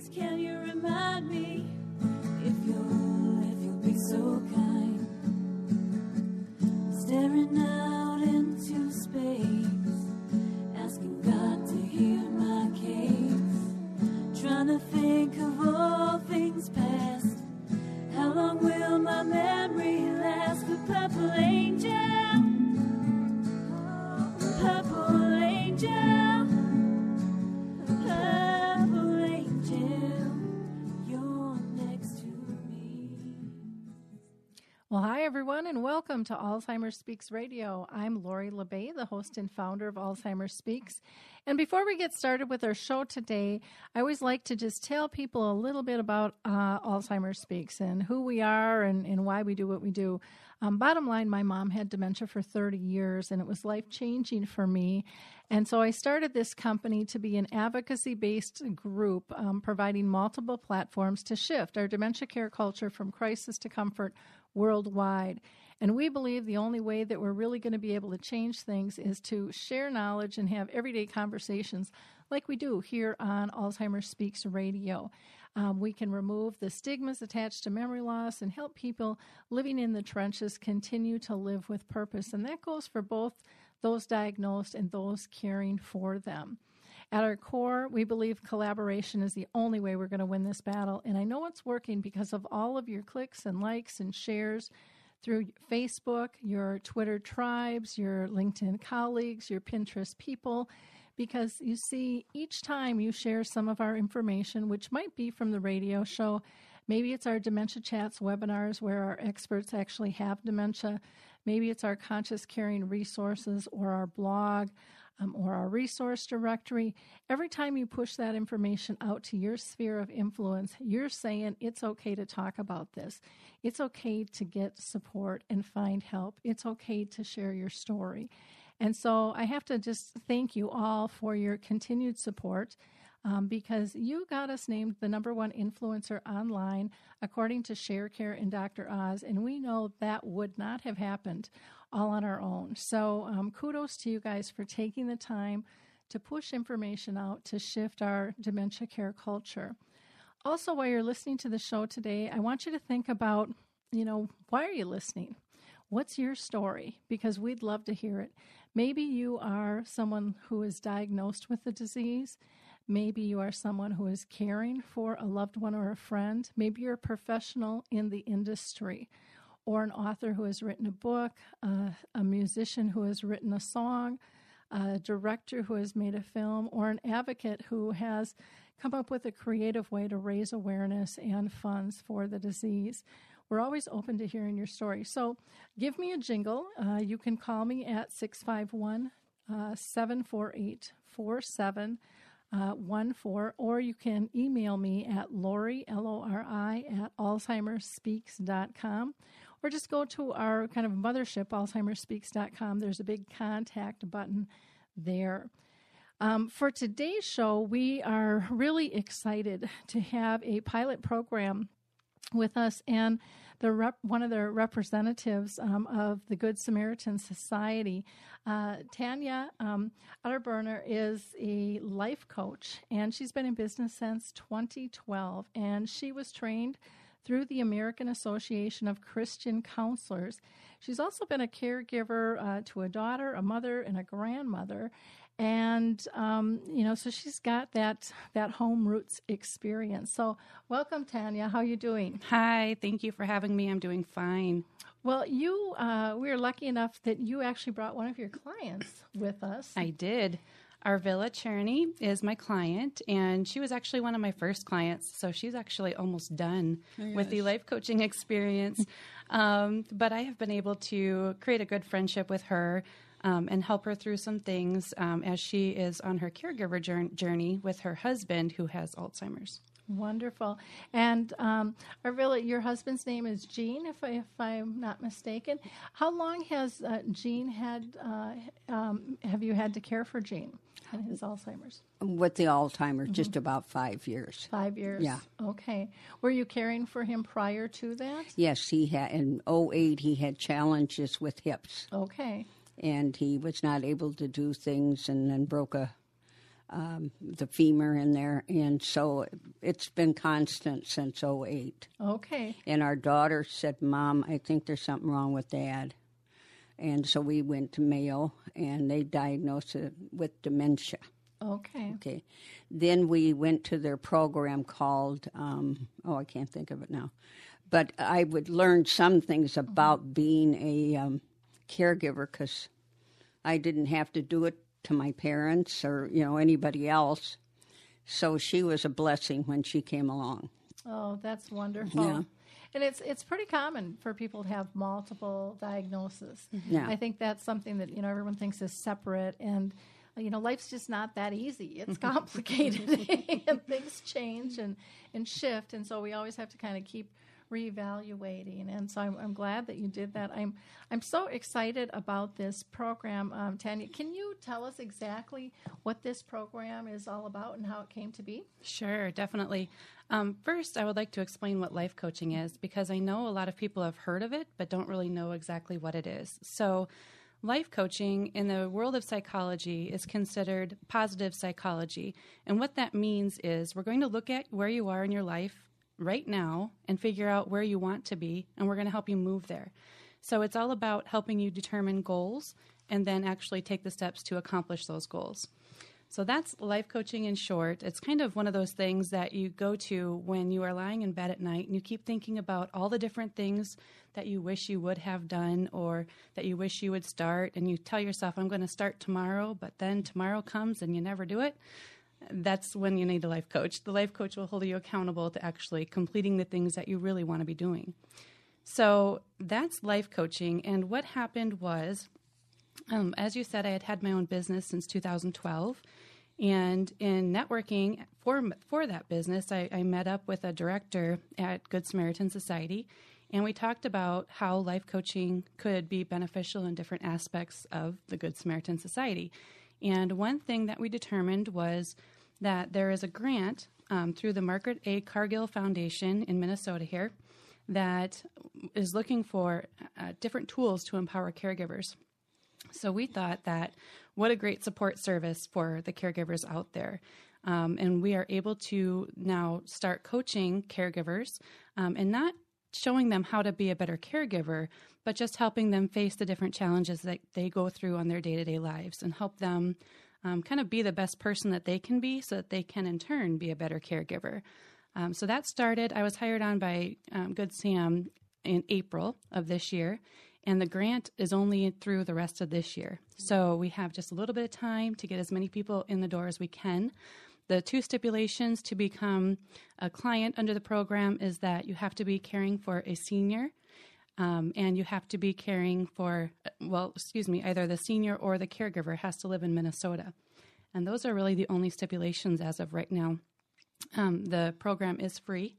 Please, can you remind me if you'll, if you'll be so kind? Staring out into space, asking God to hear my case. Trying to think of all things past. How long will my memory last? The purple angel, purple angel, everyone, and welcome to Alzheimer's Speaks Radio. I'm Lori La Bey, the host and founder of Alzheimer's Speaks. And before we get started with our show today, I always like to just tell people a little bit about uh, Alzheimer's Speaks and who we are and, and why we do what we do. Um, bottom line, my mom had dementia for 30 years, and it was life changing for me. And so I started this company to be an advocacy based group um, providing multiple platforms to shift our dementia care culture from crisis to comfort worldwide. And we believe the only way that we're really going to be able to change things is to share knowledge and have everyday conversations like we do here on Alzheimer's Speaks Radio. Um, we can remove the stigmas attached to memory loss and help people living in the trenches continue to live with purpose. And that goes for both those diagnosed and those caring for them. At our core, we believe collaboration is the only way we're going to win this battle. And I know it's working because of all of your clicks and likes and shares through Facebook, your Twitter tribes, your LinkedIn colleagues, your Pinterest people. Because you see, each time you share some of our information, which might be from the radio show, maybe it's our Dementia Chats webinars where our experts actually have dementia, maybe it's our conscious caring resources or our blog um, or our resource directory. Every time you push that information out to your sphere of influence, you're saying it's okay to talk about this. It's okay to get support and find help. It's okay to share your story. And so I have to just thank you all for your continued support. Um, because you got us named the number one influencer online according to ShareCare and Dr. Oz, and we know that would not have happened all on our own. So um, kudos to you guys for taking the time to push information out to shift our dementia care culture. Also, while you're listening to the show today, I want you to think about, you know, why are you listening? What's your story? Because we'd love to hear it. Maybe you are someone who is diagnosed with the disease. Maybe you are someone who is caring for a loved one or a friend. Maybe you're a professional in the industry or an author who has written a book, uh, a musician who has written a song, a director who has made a film, or an advocate who has come up with a creative way to raise awareness and funds for the disease. We're always open to hearing your story. So give me a jingle. Uh, you can call me at 651 748 4714, or you can email me at Lori, L O R I, at alzheimersspeaks.com, or just go to our kind of mothership, alzheimersspeaks.com. There's a big contact button there. Um, for today's show, we are really excited to have a pilot program with us and the rep, one of the representatives um, of the Good Samaritan Society. Uh, Tanya um, Unterbrunner is a life coach, and she's been in business since 2012, and she was trained through the American Association of Christian Counselors. She's also been a caregiver uh, to a daughter, a mother, and a grandmother. And um, you know, so she's got that that home roots experience. So, welcome, Tanya. How are you doing? Hi, thank you for having me. I'm doing fine. Well, you uh, we were lucky enough that you actually brought one of your clients with us. I did. Arvilla Cherney is my client, and she was actually one of my first clients. So she's actually almost done Oh, with the life coaching experience. um, but I have been able to create a good friendship with her um, and help her through some things um, as she is on her caregiver journey with her husband who has Alzheimer's. Wonderful. And um, Arvilla, your husband's name is Gene, if, I, if I'm not mistaken. How long has uh, Gene had, uh, um, have you had to care for Gene and his Alzheimer's? With the Alzheimer's, just about five years. Five years? Yeah. Okay. Were you caring for him prior to that? Yes, he had in 08 he had challenges with hips, Okay. And he was not able to do things, and then broke a um, the femur in there, and so it's been constant since 08. Okay. And our daughter said, Mom, I think there's something wrong with dad. And so we went to Mayo and they diagnosed it with dementia. Okay. Okay. Then we went to their program called, um, oh, I can't think of it now. But I would learn some things about being a um, caregiver because I didn't have to do it to my parents or, you know, anybody else. So she was a blessing when she came along. Oh, that's wonderful. Yeah. And it's it's pretty common for people to have multiple diagnoses. Yeah. I think that's something that you know everyone thinks is separate, and you know life's just not that easy. It's complicated, and things change and and shift, and so we always have to kind of keep reevaluating. And so I'm, I'm glad that you did that. I'm I'm so excited about this program, um, Tanya. Can you tell us exactly what this program is all about and how it came to be? Sure, definitely. Um, first, I would like to explain what life coaching is because I know a lot of people have heard of it but don't really know exactly what it is. So, life coaching in the world of psychology is considered positive psychology. And what that means is we're going to look at where you are in your life right now and figure out where you want to be, and we're going to help you move there. So, it's all about helping you determine goals and then actually take the steps to accomplish those goals. So that's life coaching in short. It's kind of one of those things that you go to when you are lying in bed at night and you keep thinking about all the different things that you wish you would have done or that you wish you would start. And you tell yourself, I'm going to start tomorrow, but then tomorrow comes and you never do it. That's when you need a life coach. The life coach will hold you accountable to actually completing the things that you really want to be doing. So that's life coaching. And what happened was, um, as you said, I had had my own business since 2012. And in networking for, for that business, I, I met up with a director at Good Samaritan Society, and we talked about how life coaching could be beneficial in different aspects of the Good Samaritan Society. And one thing that we determined was that there is a grant um, through the Margaret A. Cargill Foundation in Minnesota here that is looking for uh, different tools to empower caregivers. So we thought that what a great support service for the caregivers out there. Um, and we are able to now start coaching caregivers um, and not showing them how to be a better caregiver, but just helping them face the different challenges that they go through on their day to day lives and help them um, kind of be the best person that they can be so that they can in turn be a better caregiver. Um, so that started, I was hired on by um, Good Sam in April of this year and the grant is only through the rest of this year. So we have just a little bit of time to get as many people in the door as we can. The two stipulations to become a client under the program is that you have to be caring for a senior um, and you have to be caring for, well, excuse me, either the senior or the caregiver has to live in Minnesota. And those are really the only stipulations as of right now. Um, the program is free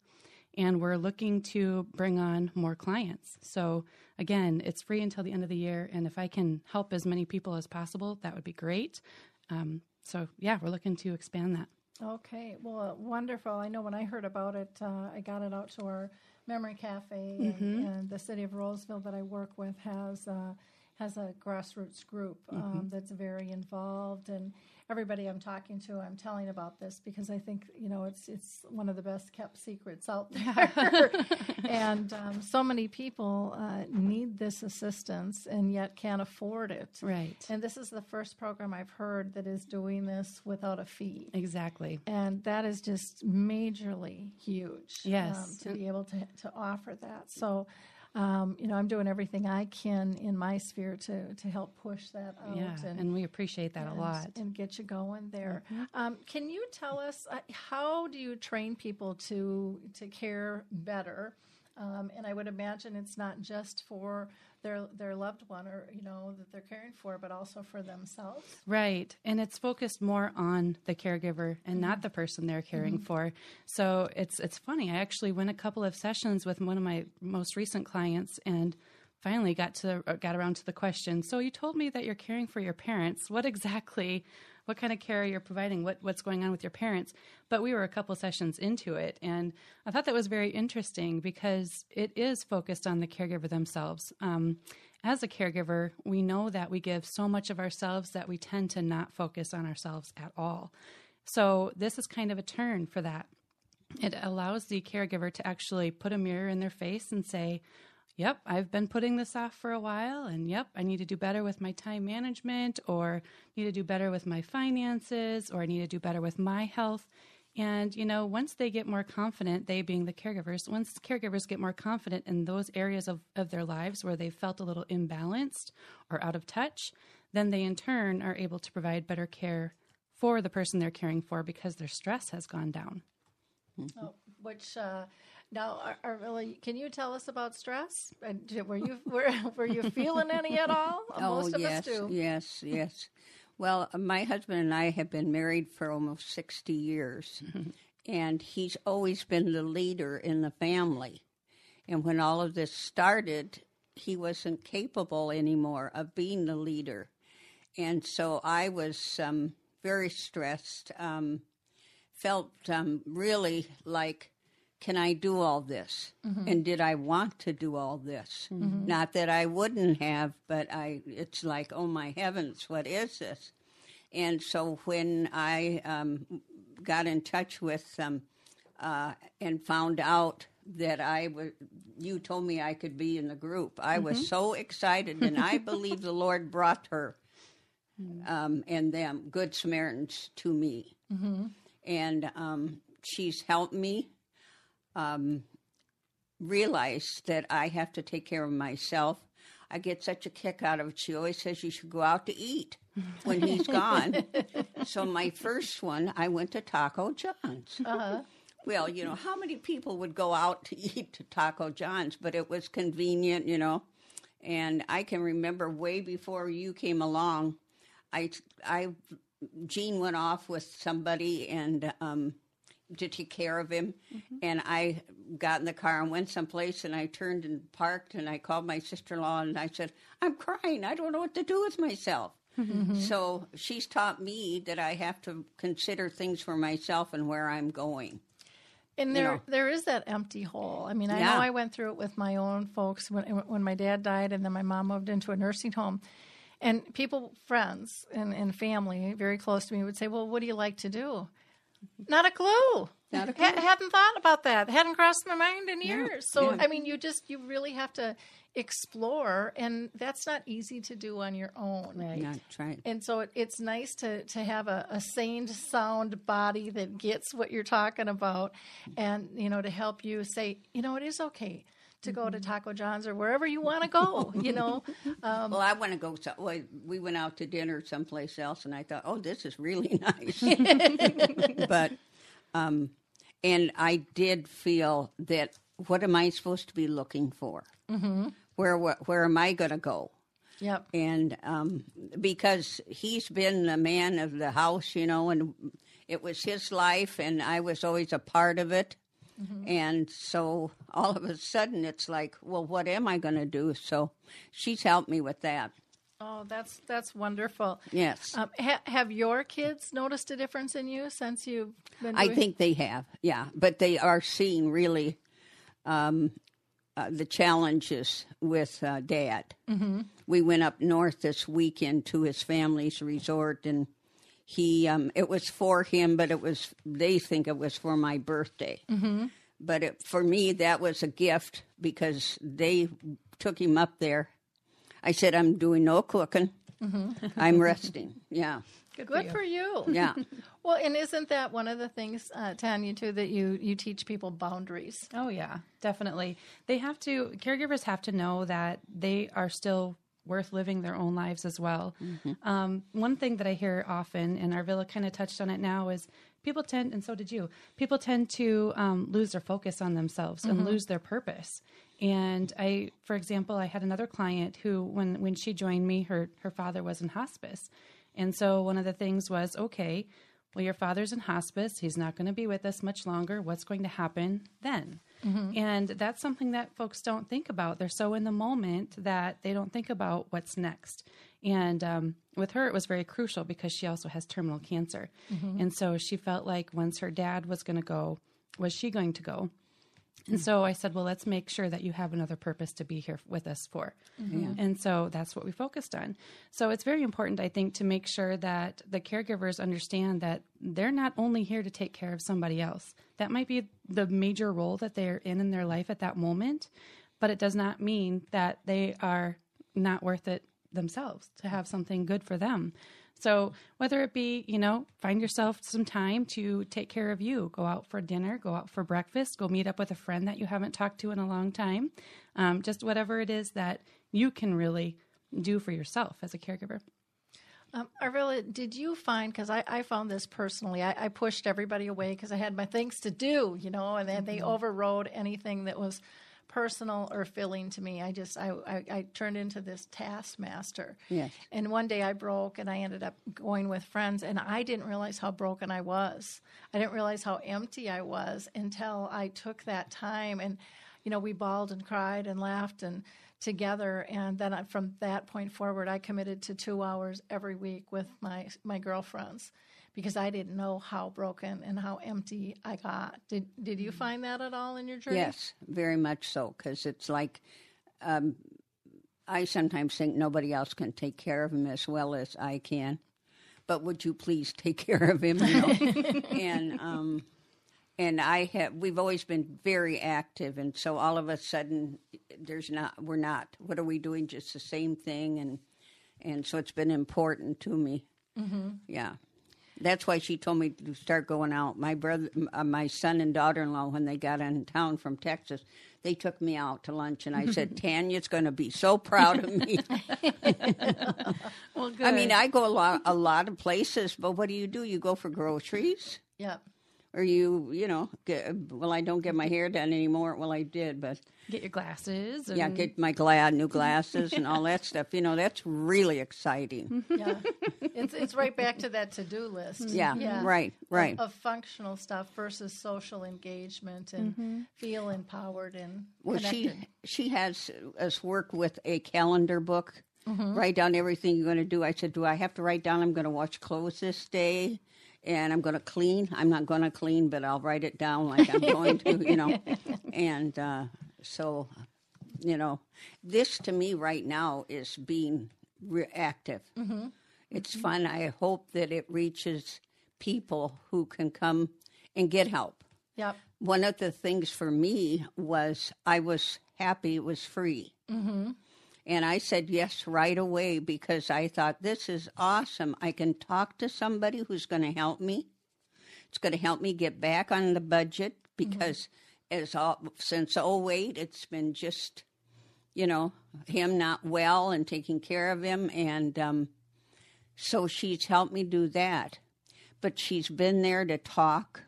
and we're looking to bring on more clients. So, again, it's free until the end of the year, and if I can help as many people as possible, that would be great. Um, so, yeah, we're looking to expand that. Okay, well, wonderful. I know when I heard about it, uh, I got it out to our memory cafe, and, Mm-hmm. and the city of Roseville that I work with has uh, has a grassroots group um, Mm-hmm. that's very involved, and everybody I'm talking to, I'm telling about this because I think you know it's it's one of the best kept secrets out there, and um, so many people uh, need this assistance and yet can't afford it. Right. And this is the first program I've heard that is doing this without a fee Exactly. and that is just majorly huge. Yes. um, to be able to to offer that. So, um, you know, I'm doing everything I can in my sphere to to help push that out. Yeah, and we appreciate that a lot. Mm-hmm. and get you going there. Um, can you tell us uh, how do you train people to to care better? Um, and I would imagine it's not just for their their loved one or you know that they're caring for, but also for themselves. Right. And it's focused more on the caregiver and not mm-hmm. the person they're caring mm-hmm. for. So it's it's funny. I actually went a couple of sessions with one of my most recent clients and finally got to got around to the question. So you told me that you're caring for your parents. What exactly what kind of care you're providing? What what's going on with your parents? But we were a couple sessions into it and I thought that was very interesting because it is focused on the caregiver themselves. Um, as a caregiver, we know that we give so much of ourselves that we tend to not focus on ourselves at all. So, this is kind of a turn for that. it allows the caregiver to actually put a mirror in their face and say, Yep, I've been putting this off for a while, and yep, I need to do better with my time management, or need to do better with my finances, or I need to do better with my health. And, you know, once they get more confident, they being the caregivers, once caregivers get more confident in those areas of, of their lives where they felt a little imbalanced or out of touch, then they in turn are able to provide better care for the person they're caring for because their stress has gone down. Oh, which uh, now, can you tell us about stress? And were you were, were you feeling any at all? Most oh, of yes, us do. yes, yes. Well, my husband and I have been married for almost 60 years, and he's always been the leader in the family. And when all of this started, he wasn't capable anymore of being the leader. And so I was um, very stressed, um, felt um, really like, can I do all this? And did I want to do all this? Not that I wouldn't have, but I. It's like, oh my heavens, what is this? And so when I um, got in touch with them uh, and found out that I was, you told me I could be in the group. I was so excited, and I believe the Lord brought her um, and them, Good Samaritans, to me. And um, she's helped me um, realize that I have to take care of myself. I get such a kick out of it. She always says you should go out to eat when he's gone. so my first one, I went to Taco John's. Uh-huh. Well, you know, how many people would go out to eat to Taco John's? But it was convenient, you know. And I can remember way before you came along, I, I, Gene went off with somebody and um, to take care of him. And I got in the car and went someplace, and I turned and parked, and I called my sister in law, and I said, "I'm crying. I don't know what to do with myself." Mm-hmm. So she's taught me that I have to consider things for myself and where I'm going. And there, know. there is that empty hole. I mean, I Yeah. know I went through it with my own folks when when my dad died, and then my mom moved into a nursing home. And people, friends, and, and family very close to me would say, "Well, what do you like to do?" Not a clue. Not a Ha- clue. hadn't thought about that. Hadn't crossed my mind in years. So, yeah. I mean, you just you really have to explore, and that's not easy to do on your own. Right. That's right. And so it, it's nice to, to have a, a sane, sound body that gets what you're talking about and, you know, to help you say, you know, it is okay to go to Taco John's or wherever you want to go, you know. Um, Well, I want to go. So, well, we went out to dinner someplace else, and I thought, "Oh, this is really nice." but, um, and I did feel that. What am I supposed to be looking for? Mm-hmm. Where, where where am I going to go? yep. And um, because he's been the man of the house, you know, and it was his life, and I was always a part of it. And so all of a sudden, it's like, well, what am I going to do? So she's helped me with that. Oh, that's that's wonderful. Yes. Um, ha- have your kids noticed a difference in you since you've been? I think they have, yeah, but they are seeing really um, uh, the challenges with uh, Dad. Mm-hmm. We went up north this weekend to his family's resort, and he um, it was for him, but it was they think it was for my birthday. Mm-hmm. But it, for me, that was a gift because they took him up there. I said, "I'm doing no cooking. I'm resting." Yeah, Good for you. yeah. Well, and isn't that one of the things, uh, Tanya, too, that you you teach people boundaries? Oh yeah, definitely. They have to caregivers have to know that they are still worth living their own lives as well. Um, one thing that I hear often, and Arvilla kind of touched on it now, is people tend, and so did you. People tend to um, lose their focus on themselves and lose their purpose. And I, for example, I had another client who, when when she joined me, her her father was in hospice, and so one of the things was okay. Well, your father's in hospice. He's not going to be with us much longer. What's going to happen then? And that's something that folks don't think about. They're so in the moment that they don't think about what's next. And um, with her, it was very crucial because she also has terminal cancer. And so she felt like once her dad was going to go, was she going to go? And so I said, well, let's make sure that you have another purpose to be here with us for. Mm-hmm. And so that's what we focused on. So it's very important, I think, to make sure that the caregivers understand that they're not only here to take care of somebody else. That might be the major role that they're in in their life at that moment, but it does not mean that they are not worth it themselves to have something good for them. So whether it be, you know, find yourself some time to take care of you, go out for dinner, go out for breakfast, go meet up with a friend that you haven't talked to in a long time, um, just whatever it is that you can really do for yourself as a caregiver. Um, Arvilla, did you find, because I, I found this personally, I, I pushed everybody away because I had my things to do, you know, and then they overrode anything that was personal or filling to me. I just, I, I, I turned into this taskmaster. Yes. And one day I broke and I ended up going with friends and I didn't realize how broken I was. I didn't realize how empty I was until I took that time and, you know, we bawled and cried and laughed and together and then I, from that point forward I committed to 2 hours every week with my my girlfriends because I didn't know how broken and how empty I got. Did did you find that at all in your journey? Yes, very much so. Because it's like, um, I sometimes think nobody else can take care of him as well as I can. But would you please take care of him? You know? and um, and I have. We've always been very active, and so all of a sudden, there's not. We're not. What are we doing? Just the same thing, and and so it's been important to me. Mm-hmm. Yeah. That's why she told me to start going out. My brother, uh, my son and daughter-in-law, when they got in town from Texas, they took me out to lunch, and I said, "Tanya's going to be so proud of me." Well, good. I mean, I go a lot, a lot of places, but what do you do? You go for groceries, yeah. Or you, you know, get, well, I don't get my hair done anymore. Well, I did, but Get your glasses. And yeah, get my glad new glasses and all that stuff. You know, that's really exciting. Yeah. it's it's right back to that to-do list. Mm-hmm. Yeah, right, right. Of, of functional stuff versus social engagement and mm-hmm. feel empowered and Well, connected. she she has us work with a calendar book. Mm-hmm. Write down everything you're going to do. I said, "Do I have to write down? I'm going to wash clothes this day, and I'm going to clean. I'm not going to clean, but I'll write it down like I'm going to, you know." And uh, so, you know, this to me right now is being re- active. It's fun. I hope that it reaches people who can come and get help Yep. one of the things for me was I was happy it was free. Mm-hmm. And I said yes right away because I thought this is awesome. I can talk to somebody who's going to help me. It's going to help me get back on the budget because as all, since 08, it's been just, you know, him not well and taking care of him. And um, so she's helped me do that. But she's been there to talk.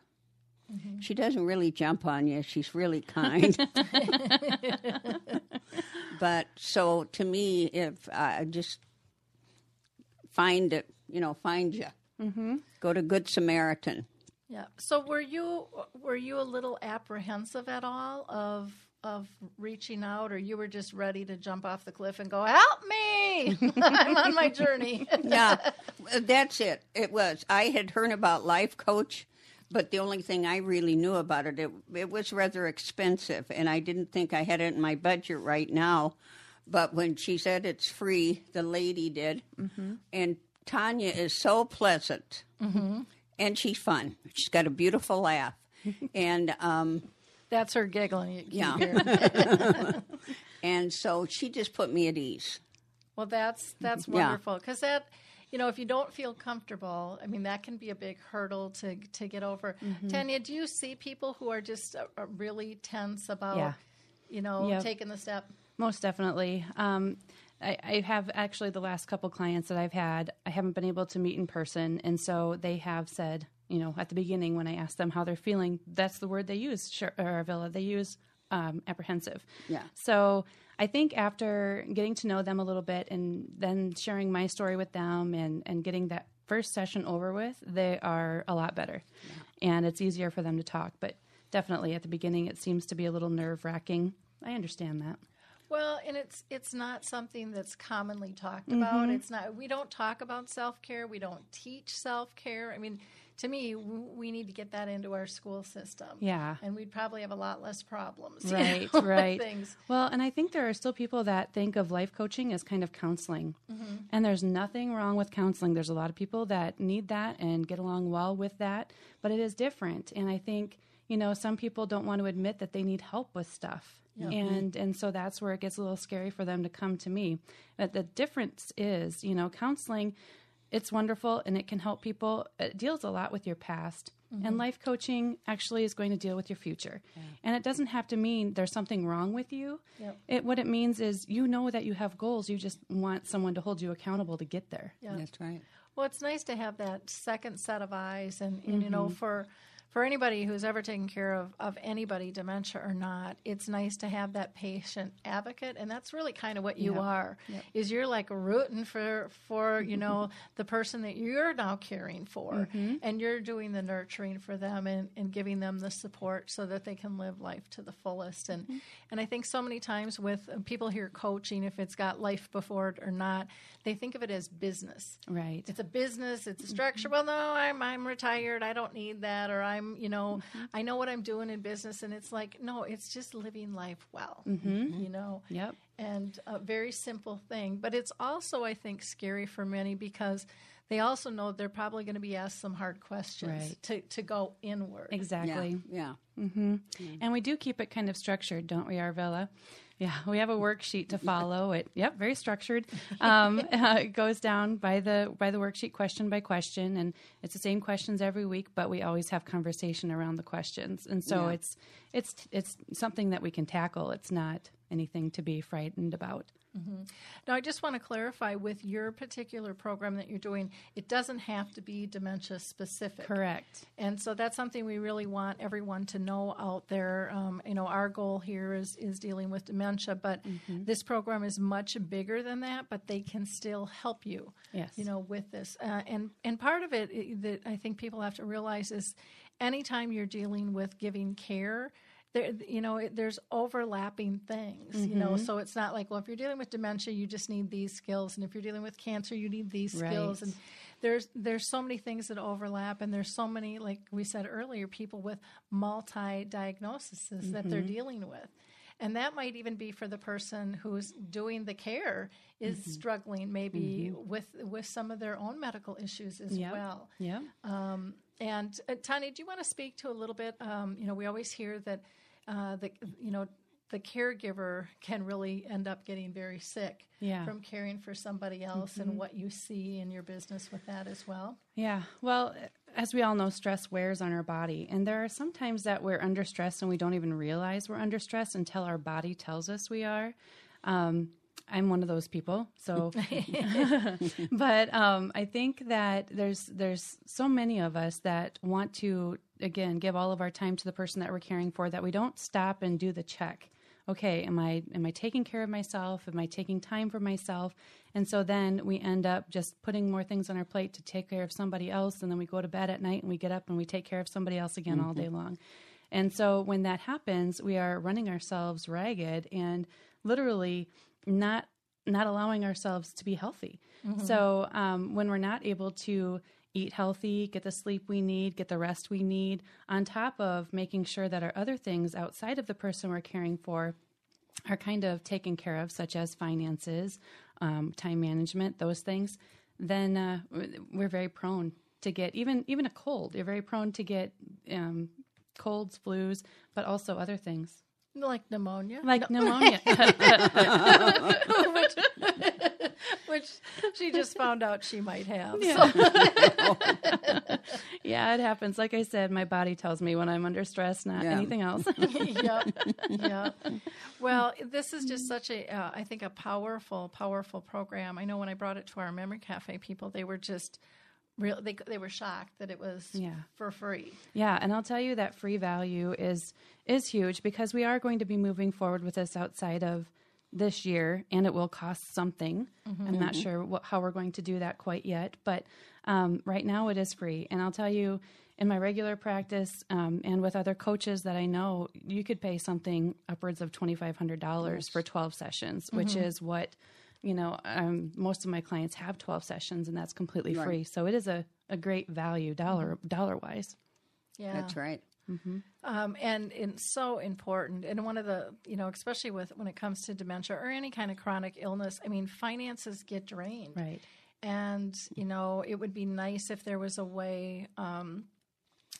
She doesn't really jump on you. She's really kind. but so to me, if I just find it, you know, find you. Mm-hmm. Go to Good Samaritan. Yeah. So were you were you a little apprehensive at all of of reaching out, or you were just ready to jump off the cliff and go, "Help me! I'm on my journey." Yeah, that's it. It was. I had heard about Life Coach, but the only thing I really knew about it, it, it was rather expensive, and I didn't think I had it in my budget right now. But when she said it's free, the lady did, and Tanya is so pleasant, and she's fun. She's got a beautiful laugh, and um, That's her giggling. You Yeah. and so she just put me at ease. Well, that's that's wonderful because that, you know, if you don't feel comfortable, I mean, that can be a big hurdle to to get over. Mm-hmm. Tanya, do you see people who are just uh, uh, really tense about, Yeah. you know, Yep. taking the step? Most definitely. Um, I, I have actually the last couple clients that I've had, I haven't been able to meet in person. And so they have said, you know, at the beginning when I asked them how they're feeling, that's the word they use, sure, Arvilla, they use um, apprehensive. Yeah. So I think after getting to know them a little bit and then sharing my story with them and, and getting that first session over with, they are a lot better. And it's easier for them to talk. But definitely at the beginning, it seems to be a little nerve wracking. I understand that. Well, and it's it's not something that's commonly talked about. Mm-hmm. It's not we don't talk about self-care, we don't teach self-care. I mean, to me, we need to get that into our school system. Yeah. And we'd probably have a lot less problems. you Right, know, right. Things. Well, and I think there are still people that think of life coaching as kind of counseling. Mm-hmm. And there's nothing wrong with counseling. There's a lot of people that need that and get along well with that, but it is different. And I think, you know, some people don't want to admit that they need help with stuff. Mm-hmm. And and so that's where it gets a little scary for them to come to me. But the difference is, you know, counseling it's wonderful and it can help people. It deals a lot with your past. And life coaching actually is going to deal with your future. And it doesn't have to mean there's something wrong with you. Yep. It what it means is you know that you have goals. You just want someone to hold you accountable to get there. Yeah. That's right. Well, it's nice to have that second set of eyes, and, and you Mm-hmm. know, for for anybody who's ever taken care of of anybody, dementia or not, it's nice to have that patient advocate, and that's really kind of what you Yep. are. Is you're like rooting for for you know the person that you're now caring for, Mm-hmm. and you're doing the nurturing for them and, and giving them the support so that they can live life to the fullest. And Mm-hmm. and I think so many times with people hear coaching, if it's got life before it or not, they think of it as business Right. it's a business it's a structure well no i'm i'm retired i don't need that or i'm you know mm-hmm. i know what i'm doing in business and it's like no it's just living life well mm-hmm. you know Yep. and a very simple thing but it's also i think scary for many because they also know they're probably going to be asked some hard questions Right. to, to go inward Exactly. Yeah. Yeah. Mm-hmm. And we do keep it kind of structured, don't we, Arvilla? Yeah, we have a worksheet to follow. It, yep, very structured. Um, uh, it goes down by the by the worksheet, question by question, and it's the same questions every week. But we always have conversation around the questions, and so Yeah. it's it's it's something that we can tackle. It's not anything to be frightened about. Now, I just want to clarify with your particular program that you're doing, it doesn't have to be dementia specific. Correct. And so that's something we really want everyone to know out there. Um, you know, our goal here is is dealing with dementia, but Mm-hmm. this program is much bigger than that. But they can still help you. Yes. You know, with this, uh, and and part of it that I think people have to realize is, anytime you're dealing with giving care. There, you know, it, there's overlapping things. You know, Mm-hmm. so it's not like, well, if you're dealing with dementia, you just need these skills, and if you're dealing with cancer, you need these skills, Right. and there's there's so many things that overlap and there's so many like we said earlier people with multi diagnoses that they're dealing with and that might even be for the person who's doing the care is struggling maybe with with some of their own medical issues as Yep. well Yeah. um, and uh, Tanya, do you want to speak to a little bit? Um, you know, we always hear that uh, the you know the caregiver can really end up getting very sick Yeah. from caring for somebody else, and what you see in your business with that as well. Yeah. Well, as we all know, stress wears on our body. And there are some times that we're under stress and we don't even realize we're under stress until our body tells us we are. Um, I'm one of those people. So, but um, I think that there's there's so many of us that want to again give all of our time to the person that we're caring for that we don't stop and do the check. Okay, am I am I taking care of myself? Am I taking time for myself? And so then we end up just putting more things on our plate to take care of somebody else, and then we go to bed at night and we get up and we take care of somebody else again all day long. And so when that happens, we are running ourselves ragged and literally not not allowing ourselves to be healthy. So um, when we're not able to eat healthy, get the sleep we need, get the rest we need, on top of making sure that our other things outside of the person we're caring for are kind of taken care of, such as finances, um, time management, those things, then uh, we're very prone to get even even a cold. You're very prone to get um, colds, flus, but also other things Like pneumonia, like pneumonia. which, which she just found out she might have. So- yeah, it happens. Like I said, my body tells me when I'm under stress, not Yeah. anything else. yep, yep. Well, this is just such a, uh, I think, a powerful, powerful program. I know when I brought it to our memory cafe people, they were just real. They they were shocked that it was Yeah. for free. Yeah, and I'll tell you that free value is is huge because we are going to be moving forward with this outside of this year, and it will cost something. I'm not sure what, how we're going to do that quite yet, but um, right now it is free. And I'll tell you, in my regular practice um, and with other coaches that I know, you could pay something upwards of twenty five hundred dollars for twelve sessions, which is what. You know, um, most of my clients have 12 sessions, and that's completely free. So it is a, a great value dollar dollar wise. Yeah. That's right. um, and and so important. And one of the you know, especially with when it comes to dementia or any kind of chronic illness, I mean, finances get drained, Right. And you know, it would be nice if there was a way. Um,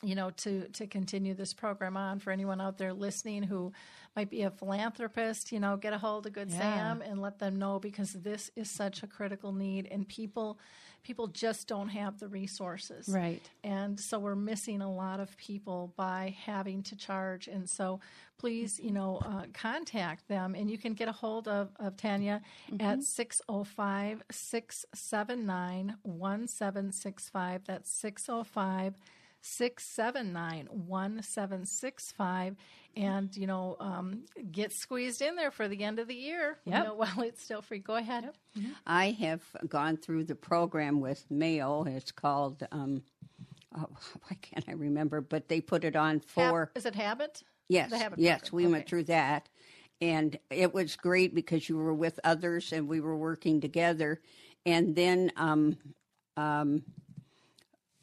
you know, to to continue this program on for anyone out there listening who might be a philanthropist, you know, get a hold of Good Yeah. Sam and let them know because this is such a critical need and people people just don't have the resources. Right. And so we're missing a lot of people by having to charge. And so please, you know, uh, contact them. And you can get a hold of, of Tanya at 605 679 1765. That's 605 679 1765. And, you know, um, get squeezed in there for the end of the year you know, while it's still free. Go ahead. I have gone through the program with Mayo. It's called, um, oh, why can't I remember? But they put it on Hab- for. is it Habit? Yes, The Habit yes, program. we went through that, and it was great because you were with others and we were working together. And then um, um,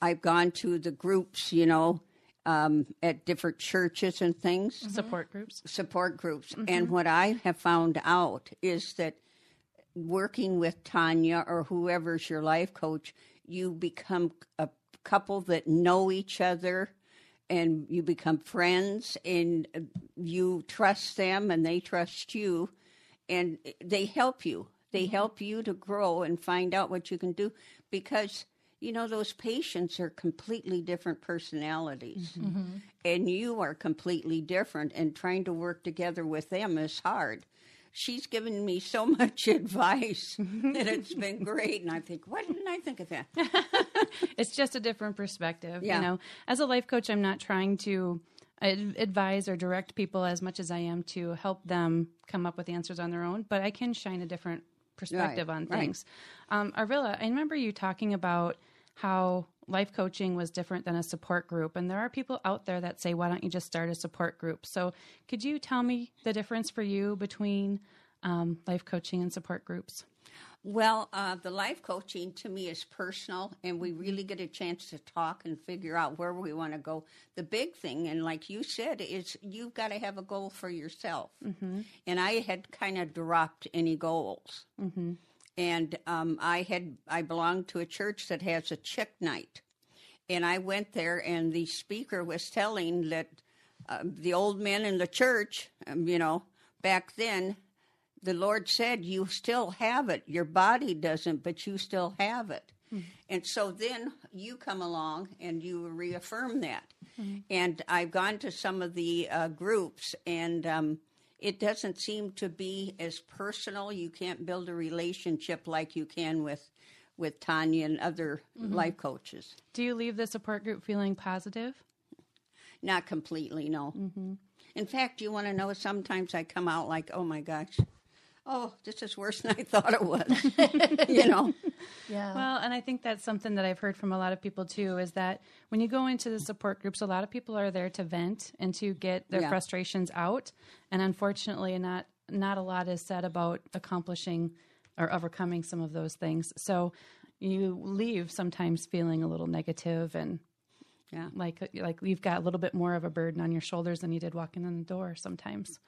I've gone to the groups, you know, um, at different churches and things, mm-hmm. Support groups. support groups. Mm-hmm. And what I have found out is that working with Tanya or whoever's your life coach, you become a couple that know each other and you become friends and you trust them and they trust you and they help you. They mm-hmm. help you to grow and find out what you can do because you know those patients are completely different personalities mm-hmm. Mm-hmm. and you are completely different and trying to work together with them is hard she's given me so much advice mm-hmm. that it's been great and i think why didn't i think of that it's just a different perspective. Yeah. You know, as a life coach, I'm not trying to advise or direct people as much as I am to help them come up with answers on their own, but I can shine a different perspective Right, on right. things. Um, Arvilla, I remember you talking about how life coaching was different than a support group. And there are people out there that say, why don't you just start a support group? So could you tell me the difference for you between um, life coaching and support groups? Well, uh, the life coaching to me is personal, and we really get a chance to talk and figure out where we want to go. The big thing, and like you said, is you've got to have a goal for yourself. And I had kind of dropped any goals. And um, I had I belonged to a church that has a chick night, and I went there, and the speaker was telling that uh, the old men in the church, um, you know, back then the Lord said, You still have it. Your body doesn't, but you still have it. And so then you come along and you reaffirm that. And I've gone to some of the uh, groups, and um, it doesn't seem to be as personal. You can't build a relationship like you can with, with Tanya and other mm-hmm. life coaches. Do you leave the support group feeling positive? Not completely, no. Mm-hmm. In fact, you want to know, sometimes I come out like, oh my gosh, oh, this is worse than I thought it was. you know? Yeah. Well, and I think that's something that I've heard from a lot of people too is that when you go into the support groups, a lot of people are there to vent and to get their Yeah. frustrations out. And unfortunately, not not a lot is said about accomplishing or overcoming some of those things. So you leave sometimes feeling a little negative and Yeah. like like you've got a little bit more of a burden on your shoulders than you did walking in the door sometimes.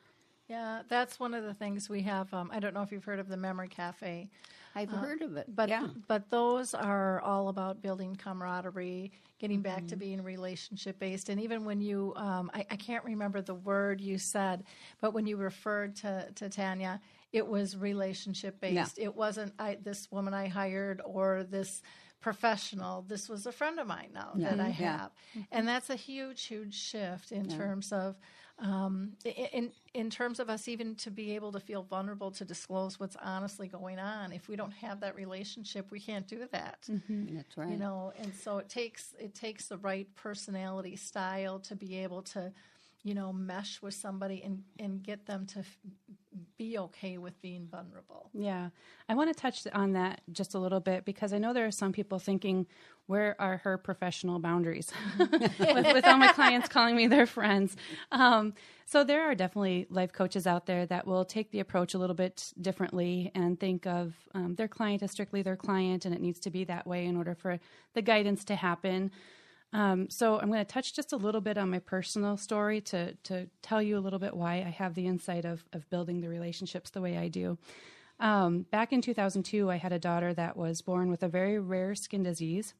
Yeah, that's one of the things we have. Um, I don't know if you've heard of the Memory Cafe, I've heard of it. but yeah. but those are all about building camaraderie, getting back to being relationship based, and even when you, um, I, I can't remember the word you said, but when you referred to to Tanya, it was relationship based. It wasn't I this woman I hired or this professional. This was a friend of mine now that I Yeah. have, and that's a huge, huge shift in terms of um, in in terms of us even to be able to feel vulnerable to disclose what's honestly going on. If we don't have that relationship, we can't do that. That's right. You know, and so it takes it takes the right personality style to be able to, you know, mesh with somebody and and get them to f- be okay with being vulnerable. Yeah. I want to touch on that just a little bit because I know there are some people thinking, where are her professional boundaries? with, with, all my clients calling me their friends. Um, so there are definitely life coaches out there that will take the approach a little bit differently and think of um, their client as strictly their client, and it needs to be that way in order for the guidance to happen. Um, so I'm going to touch just a little bit on my personal story to to tell you a little bit why I have the insight of of building the relationships the way I do. Um, back in 2002, I had a daughter that was born with a very rare skin disease.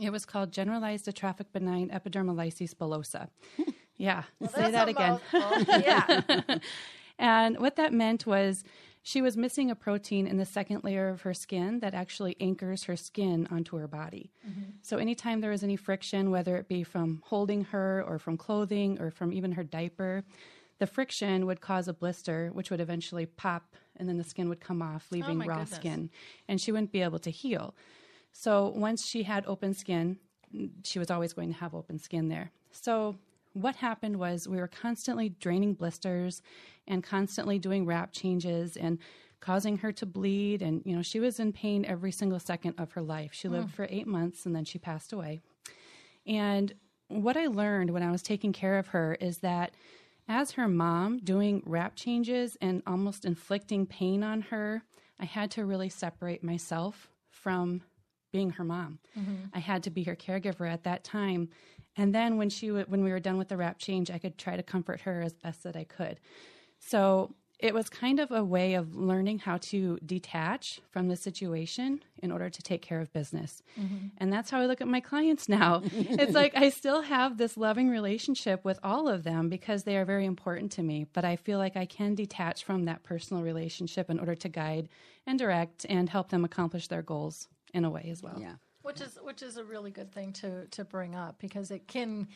It was called generalized atrophic benign epidermolysis bullosa. yeah, Well, say that again. yeah. And what that meant was she was missing a protein in the second layer of her skin that actually anchors her skin onto her body. Mm-hmm. So anytime there was any friction, whether it be from holding her or from clothing or from even her diaper, the friction would cause a blister, which would eventually pop, and then the skin would come off, oh leaving my raw goodness. skin, and she wouldn't be able to heal. So once she had open skin, she was always going to have open skin there. So what happened was we were constantly draining blisters and constantly doing wrap changes and causing her to bleed and you know she was in pain every single second of her life. She lived mm. for 8 months and then she passed away. And what I learned when I was taking care of her is that as her mom, doing wrap changes and almost inflicting pain on her, I had to really separate myself from being her mom. Mm-hmm. I had to be her caregiver at that time. And then when she w- when we were done with the wrap change, I could try to comfort her as best that I could. So it was kind of a way of learning how to detach from the situation in order to take care of business. Mm-hmm. And that's how I look at my clients now. it's like I still have this loving relationship with all of them because they are very important to me, but I feel like I can detach from that personal relationship in order to guide and direct and help them accomplish their goals in a way as well. Yeah. which is which is a really good thing to to bring up because it can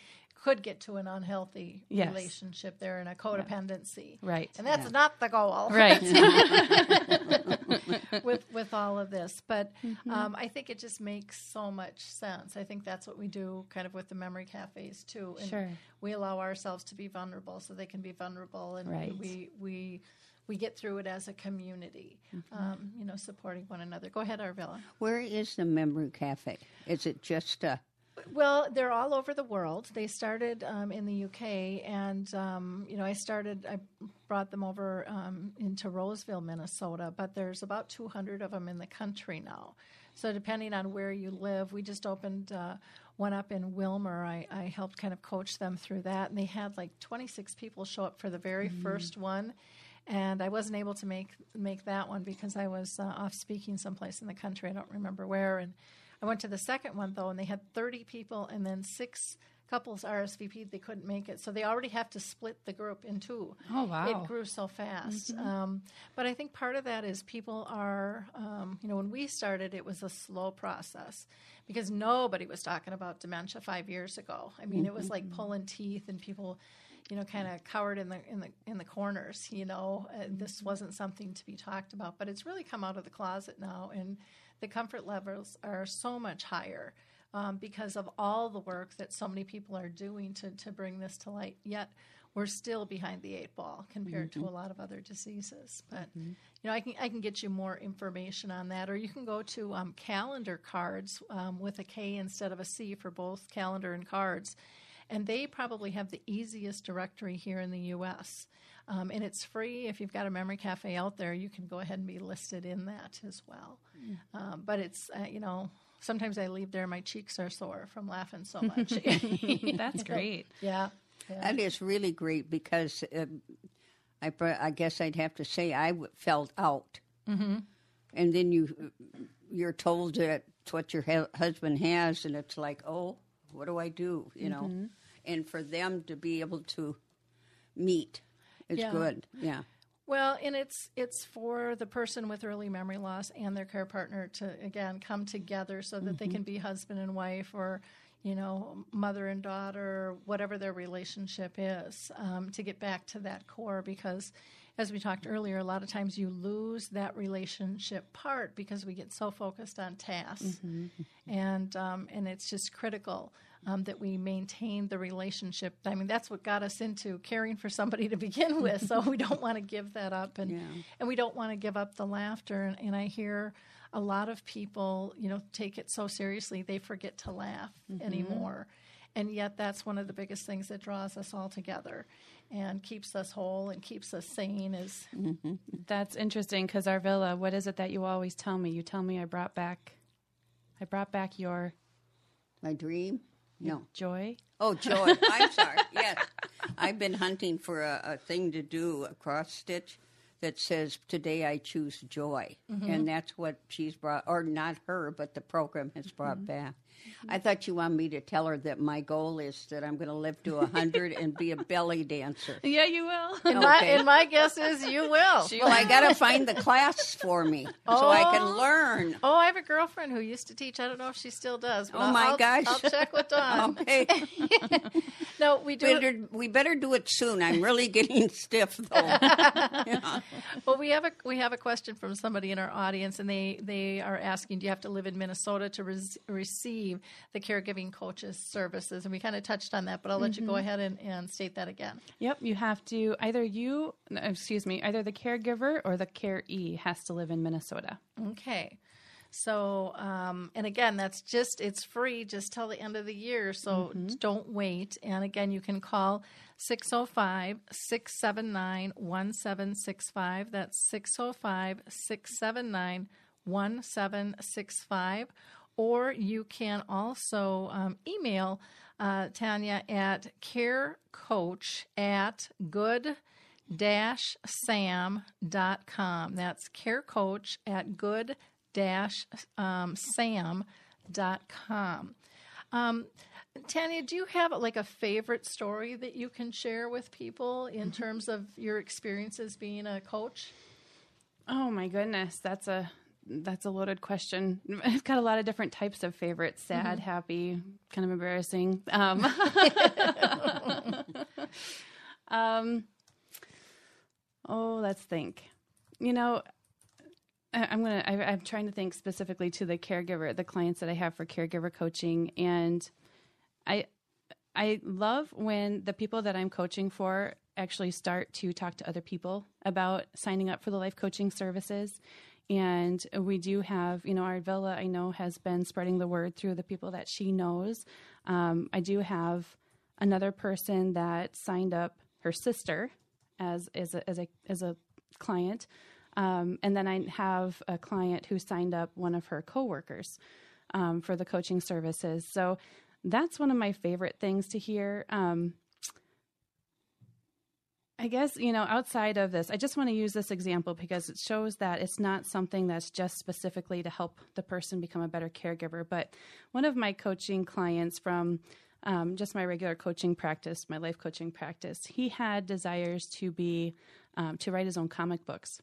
could get to an unhealthy Yes. relationship there and a codependency. Right. And that's not the goal. Right. with with all of this. But Mm-hmm. um, I think it just makes so much sense. I think that's what we do kind of with the memory cafes too. And Sure. We allow ourselves to be vulnerable so they can be vulnerable and Right. we we we get through it as a community, Mm-hmm. um, you know, supporting one another. Go ahead, Arvilla. Where is the memory cafe? Is it just uh, Well, they're all over the world. They started um, in the UK, and um, you know, I started. I brought them over um, into Roseville, Minnesota, but there's about 200 of them in the country now. So depending on where you live, we just opened uh, one up in Willmar. I, I helped kind of coach them through that, and they had like 26 people show up for the very first one. And I wasn't able to make make that one because I was uh, off speaking someplace in the country. I don't remember where. And I went to the second one though, and they had 30 people, and then six couples RSVP'd. They couldn't make it, so they already have to split the group in two. Oh, wow. It grew so fast. Um, but I think part of that is people are, um, you know, when we started, it was a slow process because nobody was talking about dementia five years ago. I mean, it was like pulling teeth, and people, you know, kind of cowered in the in the in the corners. You know, uh, this wasn't something to be talked about, but it's really come out of the closet now, and the comfort levels are so much higher. Um, because of all the work that so many people are doing to, to bring this to light, yet we're still behind the eight ball compared to a lot of other diseases. But you know, I can I can get you more information on that, or you can go to um, calendar cards um, with a K instead of a C for both calendar and cards, and they probably have the easiest directory here in the U.S. Um, and it's free. If you've got a memory cafe out there, you can go ahead and be listed in that as well. Um, but it's uh, you know. Sometimes I leave there, my cheeks are sore from laughing so much. That's great. yeah. yeah. That is really great because uh, I, I guess I'd have to say I felt out, mm-hmm. and then you you're told that it's what your husband has, and it's like, oh, what do I do? You know, and for them to be able to meet, it's Yeah. good. Yeah, Well, and it's it's for the person with early memory loss and their care partner to again come together so that they can be husband and wife or you know mother and daughter, whatever their relationship is, um, to get back to that core because. As we talked earlier, a lot of times you lose that relationship part because we get so focused on tasks, and um, and it's just critical um, that we maintain the relationship. I mean, that's what got us into caring for somebody to begin with. so we don't want to give that up, and Yeah. and we don't want to give up the laughter. And, and I hear a lot of people, you know, take it so seriously they forget to laugh anymore. And yet, that's one of the biggest things that draws us all together and keeps us whole and keeps us sane. Is That's interesting because Arvilla, what is it that you always tell me? You tell me I brought back, I brought back your My dream? No. joy. Oh, joy. I'm sorry. Yes. I've been hunting for a, a thing to do, a cross stitch that says, Today I choose joy. Mm-hmm. And that's what she's brought, or not her, but the program has brought mm-hmm. back. Mm-hmm. I thought you wanted me to tell her that my goal is that I'm going to live to 100 and be a belly dancer. Yeah, you will. and, my, and my guess is you will. Well, I got to find the class for me so I can Oh. learn. Oh, I have a girlfriend who used to teach. I don't know if she still does. But Oh, I'll- my I'll, gosh. I'll check with Dawn. Okay. No, we do. better, we better do it soon. I'm really getting stiff, though. Well, we have a we have a question from somebody in our audience, and they they are asking, do you have to live in Minnesota to res- receive the caregiving coaches services? And we kind of touched on that, but I'll let you go ahead and, and state that again. Yep, you have to either you, excuse me, either the caregiver or the caree has to live in Minnesota. Okay. So, um, and again, that's just, it's free just till the end of the year. So don't wait. And again, you can call 605 679 1765. That's 605 679 1765. Or you can also um, email uh, Tanya at carecoach at good sam.com. That's carecoach at good dash sam.com. Um, Tanya, do you have like a favorite story that you can share with people in terms of your experiences being a coach? Oh my goodness, that's a that's a loaded question. I've got a lot of different types of favorites: sad, happy, kind of embarrassing. Um, um, oh, let's think. You know, I- I'm gonna. I, I'm trying to think specifically to the caregiver, the clients that I have for caregiver coaching, and I I love when the people that I'm coaching for actually start to talk to other people about signing up for the life coaching services. And we do have, you know, Arvilla, I know, has been spreading the word through the people that she knows. Um, I do have another person that signed up her sister as as a as a, as a client, um, and then I have a client who signed up one of her coworkers um, for the coaching services. So that's one of my favorite things to hear. Um, I guess, you know, outside of this, I just want to use this example because it shows that it's not something that's just specifically to help the person become a better caregiver. But one of my coaching clients from um, just my regular coaching practice, my life coaching practice, he had desires to be, um, to write his own comic books.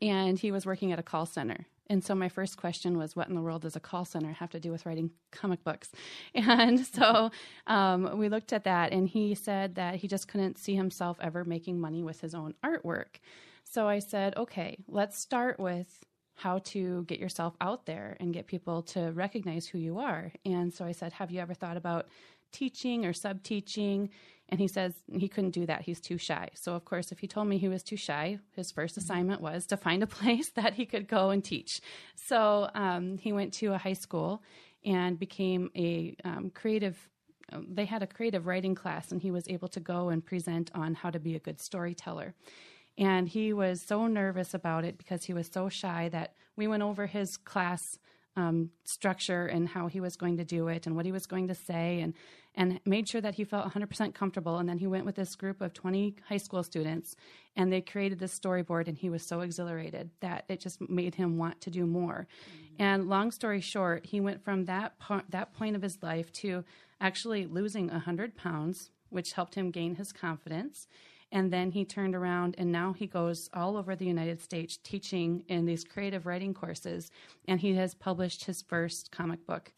And he was working at a call center. And so my first question was, what in the world does a call center have to do with writing comic books? And so um, we looked at that, and he said that he just couldn't see himself ever making money with his own artwork. So I said, okay, let's start with how to get yourself out there and get people to recognize who you are. And so I said, have you ever thought about teaching or sub teaching? And he says he couldn't do that. He's too shy. So, of course, if he told me he was too shy, his first assignment was to find a place that he could go and teach. So, um, he went to a high school and became a um, creative. They had a creative writing class, and he was able to go and present on how to be a good storyteller. And he was so nervous about it because he was so shy that we went over his class um, structure and how he was going to do it and what he was going to say and and made sure that he felt 100% comfortable. And then he went with this group of 20 high school students and they created this storyboard and he was so exhilarated that it just made him want to do more. And long story short he went from that part that point of his life to actually losing 100 pounds which helped him gain his confidence and then he turned around and now he goes all over the United States teaching in these creative writing courses. And he has published his first comic book.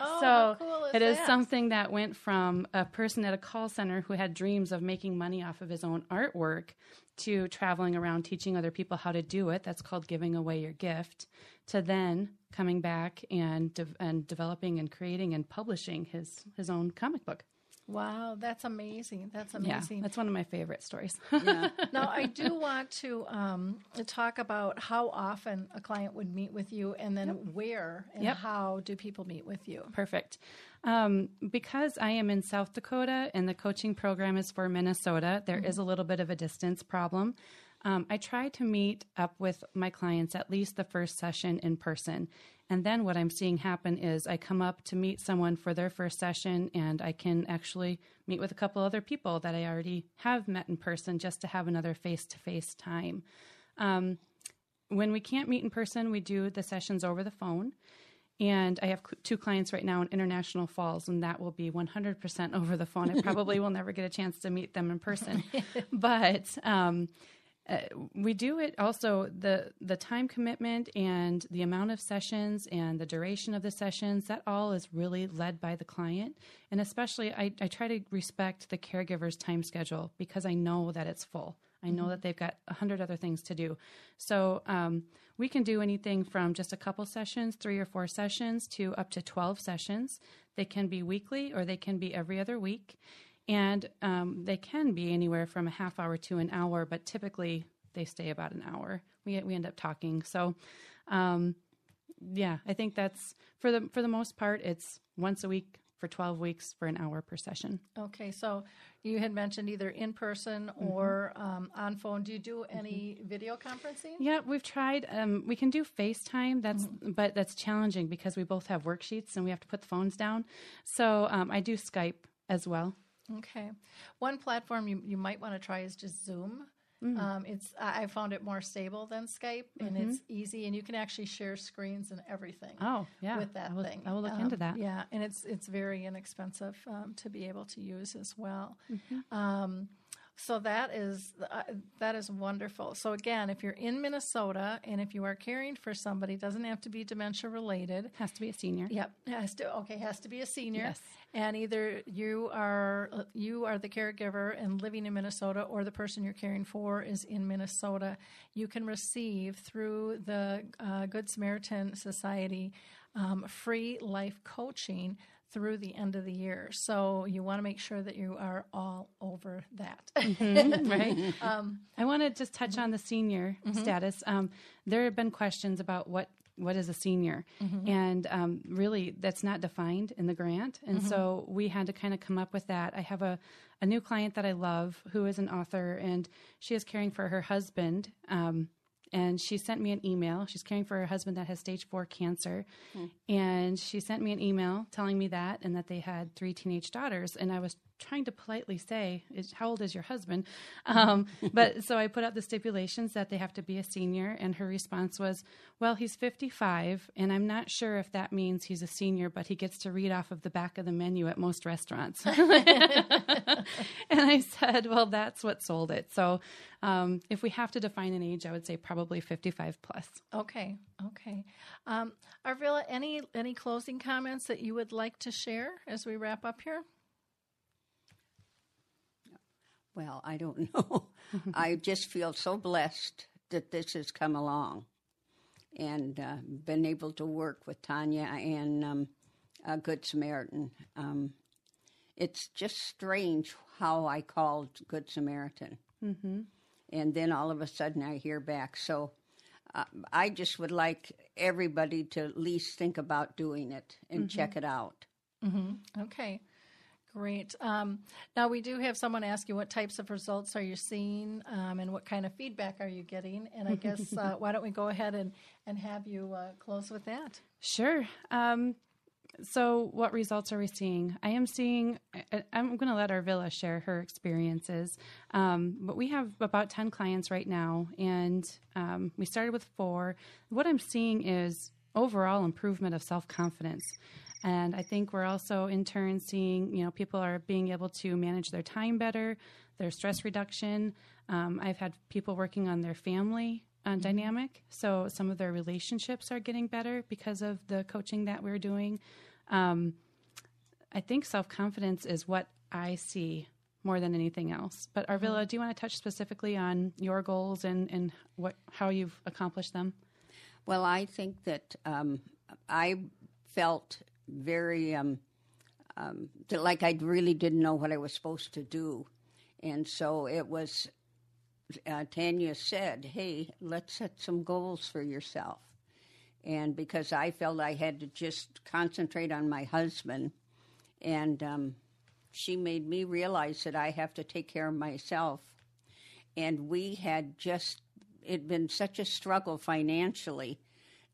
Oh, so oh, how cool is it is that? something that went from a person at a call center who had dreams of making money off of his own artwork to traveling around teaching other people how to do it. That's called giving away your gift. To then coming back and de- and developing and creating and publishing his his own comic book. Wow, that's amazing. That's amazing. Yeah, amazing. that's one of my favorite stories. Yeah. now, I do want to um, talk about how often a client would meet with you and then where and Yep. how do people meet with you? Perfect. Um, because I am in South Dakota and the coaching program is for Minnesota, there is a little bit of a distance problem. Um, I try to meet up with my clients at least the first session in person. And then what I'm seeing happen is I come up to meet someone for their first session and I can actually meet with a couple other people that I already have met in person just to have another face to face time. Um, when we can't meet in person, we do the sessions over the phone. And I have two clients right now in International Falls, and that will be 100% over the phone. I probably will never get a chance to meet them in person. but um, uh, we do it also the the time commitment and the amount of sessions and the duration of the sessions that all is really led by the client. And especially I, I try to respect the caregiver's time schedule because i know that it's full. I know that they've got a hundred other things to do. So um, we can do anything from just a couple sessions three or four sessions to up to 12 sessions. They can be weekly or they can be every other week and um, they can be anywhere from a half hour to an hour, but typically they stay about an hour. We we end up talking. So, um, yeah, I think that's for the for the most part, it's once a week for twelve weeks for an hour per session. Okay, so you had mentioned either in person or um, on phone. Do you do any video conferencing? Yeah, we've tried. Um, we can do FaceTime. That's but that's challenging because we both have worksheets and we have to put the phones down. So um, I do Skype as well. Okay. One platform you, you might want to try is just Zoom. Mm. Um, it's I found it more stable than Skype, and it's easy, and you can actually share screens and everything. Mm-hmm. Oh, yeah. with that I will, thing, I will look Um, into that. Yeah, and it's it's very inexpensive um, to be able to use as well. Mm-hmm. So that is uh, that is wonderful. So again, if you're in Minnesota and if you are caring for somebody, doesn't have to be dementia related. Has to be a senior. Yep, has to okay, has to be a senior. Yes. And either you are you are the caregiver and living in Minnesota, or the person you're caring for is in Minnesota. You can receive through the uh, Good Samaritan Society um, free life coaching through the end of the year. So you want to make sure that you are all over that. right? I want to just touch on the senior status. Um, there have been questions about what what is a senior, and um, really that's not defined in the grant. And so we had to kind of come up with that. I have a a new client that I love who is an author, and she is caring for her husband. Um, and she sent me an email. She's caring for her husband that has stage four cancer. Hmm. And she sent me an email telling me that and that they had three teenage daughters. And I was trying to politely say, How old is your husband? Um, but so I put out the stipulations that they have to be a senior. And her response was, Well, he's 55. And I'm not sure if that means he's a senior, but he gets to read off of the back of the menu at most restaurants. and I said, Well, that's what sold it. So um, if we have to define an age, I would say probably 55 plus. Okay, okay. Um, Arvilla, any any closing comments that you would like to share as we wrap up here? Well, I don't know. I just feel so blessed that this has come along and uh, been able to work with Tanya and um, a Good Samaritan. Um, it's just strange how I called Good Samaritan. Mm-hmm. And then all of a sudden I hear back. So uh, I just would like everybody to at least think about doing it and check it out. Okay, great. Um, now we do have someone ask you what types of results are you seeing, um, and what kind of feedback are you getting? And I guess uh, why don't we go ahead and and have you uh, close with that? Sure. Um, so, what results are we seeing? I am seeing, I- I'm going to let Arvilla share her experiences. Um, but we have about 10 clients right now, and um, we started with four. What I'm seeing is overall improvement of self confidence. And I think we're also in turn seeing, you know, people are being able to manage their time better, their stress reduction. Um, I've had people working on their family uh, dynamic. So some of their relationships are getting better because of the coaching that we're doing. Um, I think self confidence is what I see more than anything else. But Arvilla, do you want to touch specifically on your goals and, and what how you've accomplished them? Well, I think that um, I felt very um, um, like I really didn't know what I was supposed to do, and so it was. Uh, Tanya said, "Hey, let's set some goals for yourself," and because I felt I had to just concentrate on my husband, and um, she made me realize that I have to take care of myself, and we had just it been such a struggle financially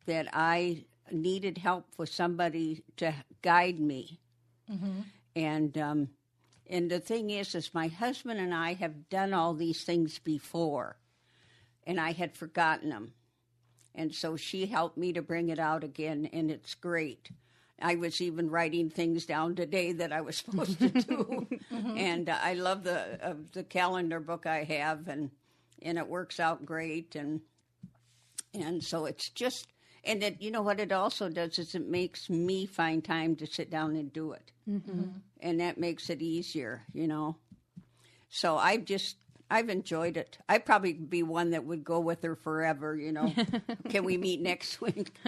that I needed help for somebody to guide me. And um, and the thing is, is my husband and I have done all these things before, and I had forgotten them. And so she helped me to bring it out again, and it's great. I was even writing things down today that I was supposed to do, and uh, I love the uh, the calendar book I have, and and it works out great, and and so it's just and it you know what it also does is it makes me find time to sit down and do it, mm-hmm. and that makes it easier, you know. So I've just I've enjoyed it. I'd probably be one that would go with her forever, you know. Can we meet next week?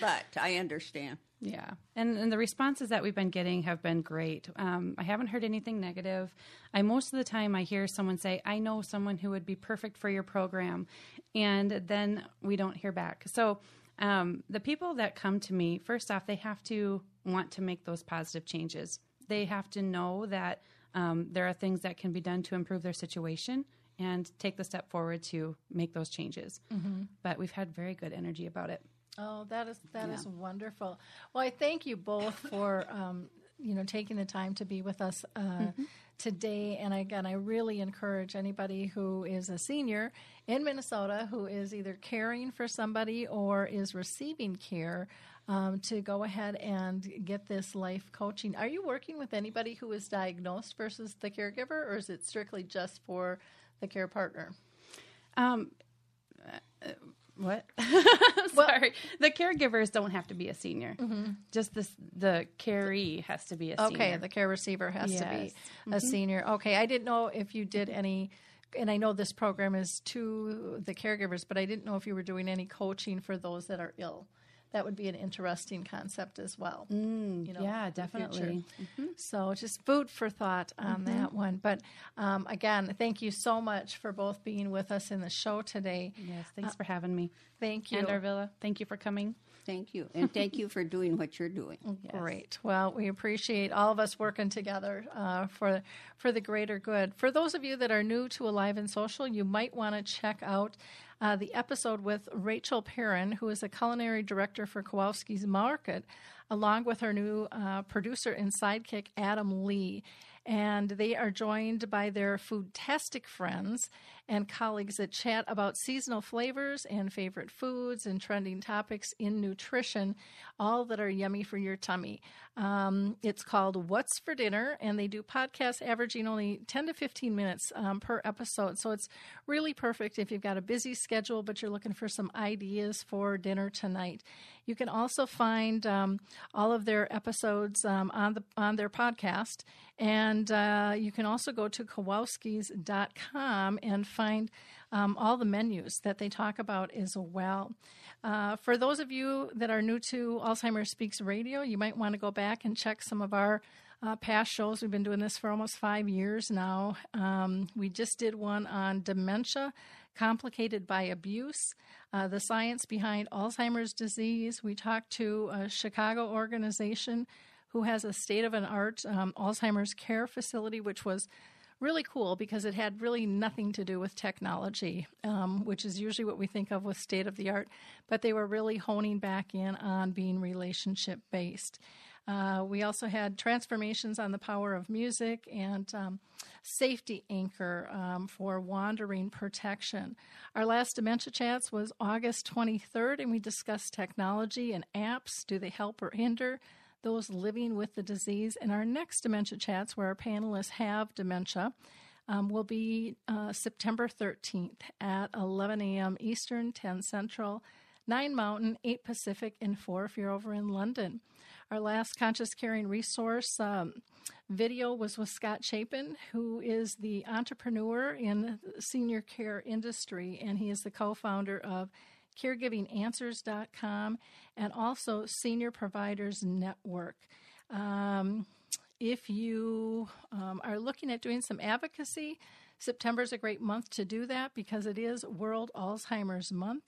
but I understand. Yeah, and and the responses that we've been getting have been great. Um, I haven't heard anything negative. I most of the time I hear someone say, "I know someone who would be perfect for your program," and then we don't hear back. So um, the people that come to me, first off, they have to want to make those positive changes. They have to know that um, there are things that can be done to improve their situation and take the step forward to make those changes. But we've had very good energy about it. Oh, that is that is wonderful. Well, I thank you both for um, you know taking the time to be with us uh, today. And again, I really encourage anybody who is a senior in Minnesota who is either caring for somebody or is receiving care. Um, to go ahead and get this life coaching. Are you working with anybody who is diagnosed versus the caregiver, or is it strictly just for the care partner? Um, uh, what? Sorry, the caregivers don't have to be a senior. Mm-hmm. Just this, the caree has to be a senior. Okay, the care receiver has Yes. to be a mm-hmm. senior. Okay, I didn't know if you did any, and I know this program is to the caregivers, but I didn't know if you were doing any coaching for those that are ill. That would be an interesting concept as well. you know, yeah, in the future. definitely. So just food for thought on that one. But um, again, thank you so much for both being with us in the show today. Yes, thanks for having me. Thank you. And Arvilla, thank you for coming. Thank you, and thank you for doing what you're doing. Great. Well, we appreciate all of us working together uh, for for the greater good. For those of you that are new to Alive and Social, you might want to check out uh, the episode with Rachel Perrin, who is a culinary director for Kowalski's Market, along with her new uh, producer and sidekick Adam Lee. And they are joined by their foodtastic friends and colleagues that chat about seasonal flavors and favorite foods and trending topics in nutrition, all that are yummy for your tummy. Um, it's called What's for Dinner, and they do podcasts averaging only 10 to 15 minutes um, per episode. So it's really perfect if you've got a busy schedule, but you're looking for some ideas for dinner tonight. You can also find um, all of their episodes um, on the on their podcast, and uh, you can also go to Kowalskis.com and find um, all the menus that they talk about as well. Uh, for those of you that are new to Alzheimer's Speaks Radio, you might want to go back and check some of our uh, past shows. We've been doing this for almost five years now. Um, we just did one on dementia complicated by abuse, uh, the science behind Alzheimer's disease. We talked to a Chicago organization who has a state of an art um, Alzheimer's care facility, which was really cool because it had really nothing to do with technology, um, which is usually what we think of with state of the art. But they were really honing back in on being relationship based. Uh, we also had transformations on the power of music and um, safety anchor um, for wandering protection. Our last dementia chats was August 23rd, and we discussed technology and apps. Do they help or hinder? Those living with the disease. And our next dementia chats, where our panelists have dementia, um, will be uh, September 13th at 11 a.m. Eastern, 10 Central, 9 Mountain, 8 Pacific, and 4 if you're over in London. Our last conscious caring resource um, video was with Scott Chapin, who is the entrepreneur in the senior care industry, and he is the co founder of caregivinganswers.com, and also Senior Providers Network. Um, if you um, are looking at doing some advocacy, September is a great month to do that because it is World Alzheimer's Month.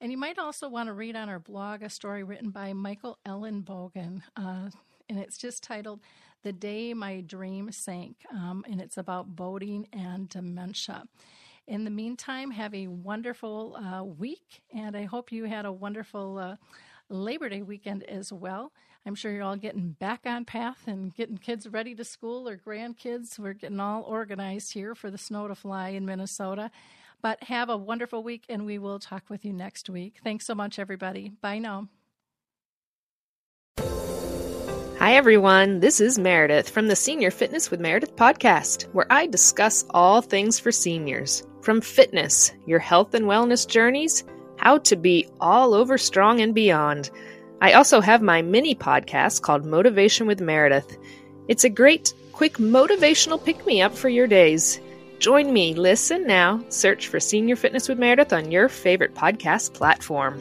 And you might also want to read on our blog a story written by Michael Ellenbogen, uh, and it's just titled The Day My Dream Sank, um, and it's about boating and dementia. In the meantime, have a wonderful uh, week, and I hope you had a wonderful uh, Labor Day weekend as well. I'm sure you're all getting back on path and getting kids ready to school or grandkids. We're getting all organized here for the snow to fly in Minnesota. But have a wonderful week, and we will talk with you next week. Thanks so much, everybody. Bye now. Hi, everyone. This is Meredith from the Senior Fitness with Meredith podcast, where I discuss all things for seniors from fitness, your health and wellness journeys, how to be all over strong and beyond. I also have my mini podcast called Motivation with Meredith. It's a great, quick motivational pick me up for your days. Join me, listen now, search for Senior Fitness with Meredith on your favorite podcast platform.